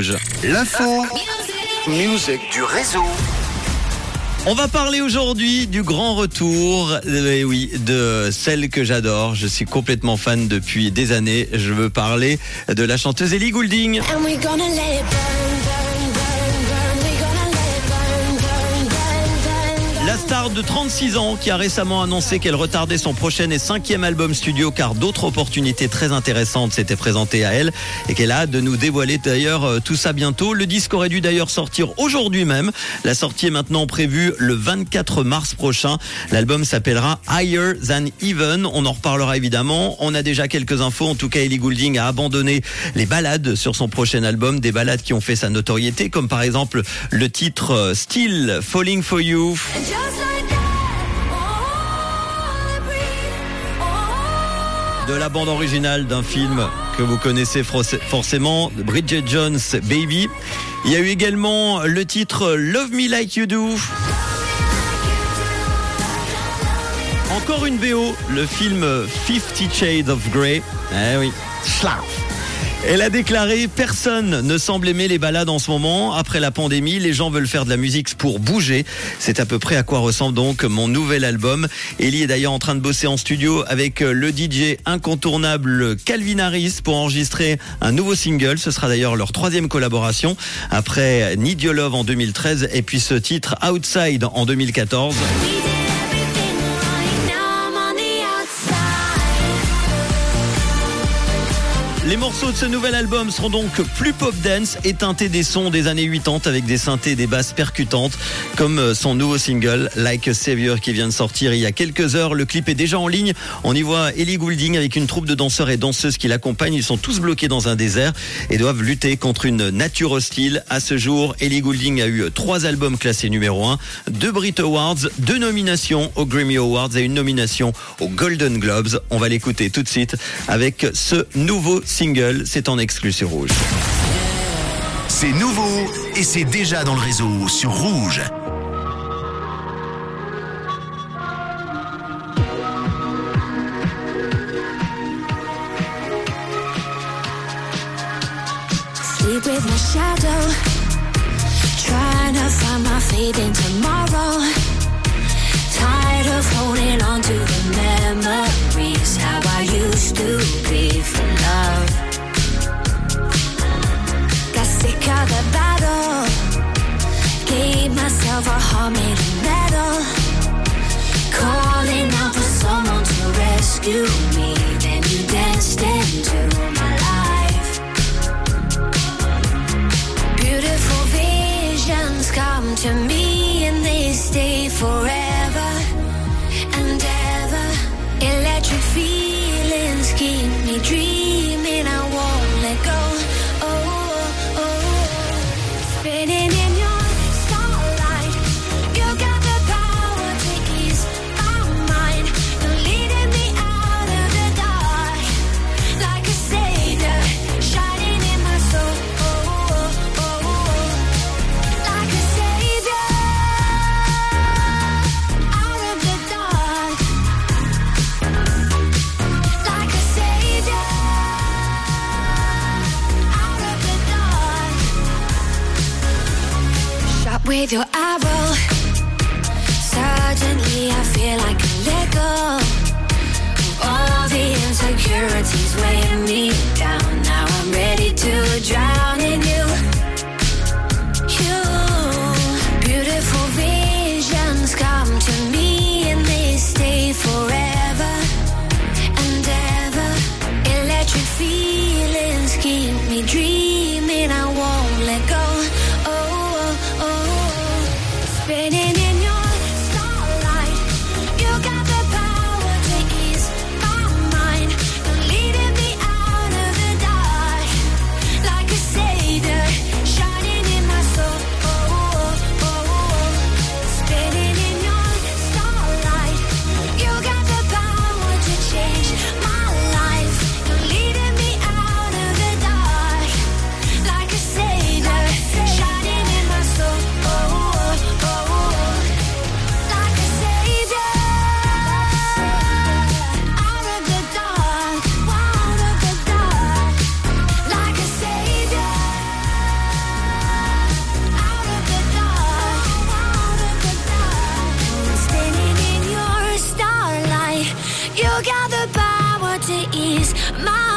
Rouge. L'info. Musique du réseau. On va parler aujourd'hui du grand retour, euh, oui, de celle que j'adore. Je suis complètement fan depuis des années. Je veux parler de la chanteuse Ellie Goulding. And we're gonna let it burn, burn, star de 36 ans qui a récemment annoncé qu'elle retardait son prochain et cinquième album studio car d'autres opportunités très intéressantes s'étaient présentées à elle et qu'elle a de nous dévoiler d'ailleurs euh, tout ça bientôt. Le disque aurait dû d'ailleurs sortir aujourd'hui même. La sortie est maintenant prévue le 24 mars prochain. L'album s'appellera Higher Than Even. On en reparlera évidemment. On a déjà quelques infos. En tout cas, Ellie Goulding a abandonné les ballades sur son prochain album, des ballades qui ont fait sa notoriété, comme par exemple le titre euh, Still Falling For You. De la bande originale d'un film que vous connaissez forcément, Bridget Jones Baby. Il y a eu également le titre Love Me Like You Do. Encore une BO, le film Fifty Shades of Grey. Eh oui, Schlaf. Elle a déclaré Personne ne semble aimer les balades en ce moment. Après la pandémie, les gens veulent faire de la musique pour bouger. C'est à peu près à quoi ressemble donc mon nouvel album. Ellie est d'ailleurs en train de bosser en studio avec le DJ incontournable Calvin Harris pour enregistrer un nouveau single. Ce sera d'ailleurs leur troisième collaboration après Need Your Love en 2013 et puis ce titre Outside en 2014. Les morceaux de ce nouvel album seront donc plus pop dance et teintés des sons des années 80 avec des synthés et des basses percutantes comme euh, son nouveau single Like a Savior qui vient de sortir il y a quelques heures. Le clip est déjà en ligne. On y voit Ellie Goulding avec une troupe de danseurs et danseuses qui l'accompagnent. Ils sont tous bloqués dans un désert et doivent lutter contre une nature hostile. À ce jour, Ellie Goulding a eu trois albums classés numéro 1, deux Brit Awards, deux nominations aux Grammy Awards et une nomination aux Golden Globes. On va l'écouter tout de suite avec ce nouveau single. C'est en exclu sur Rouge. C'est nouveau et c'est déjà dans le réseau sur Rouge. Sleep with my shadow. Trying to find my faith in tomorrow. Myself a heart made of metal. Calling out for someone to rescue me. With your arrow. to ease my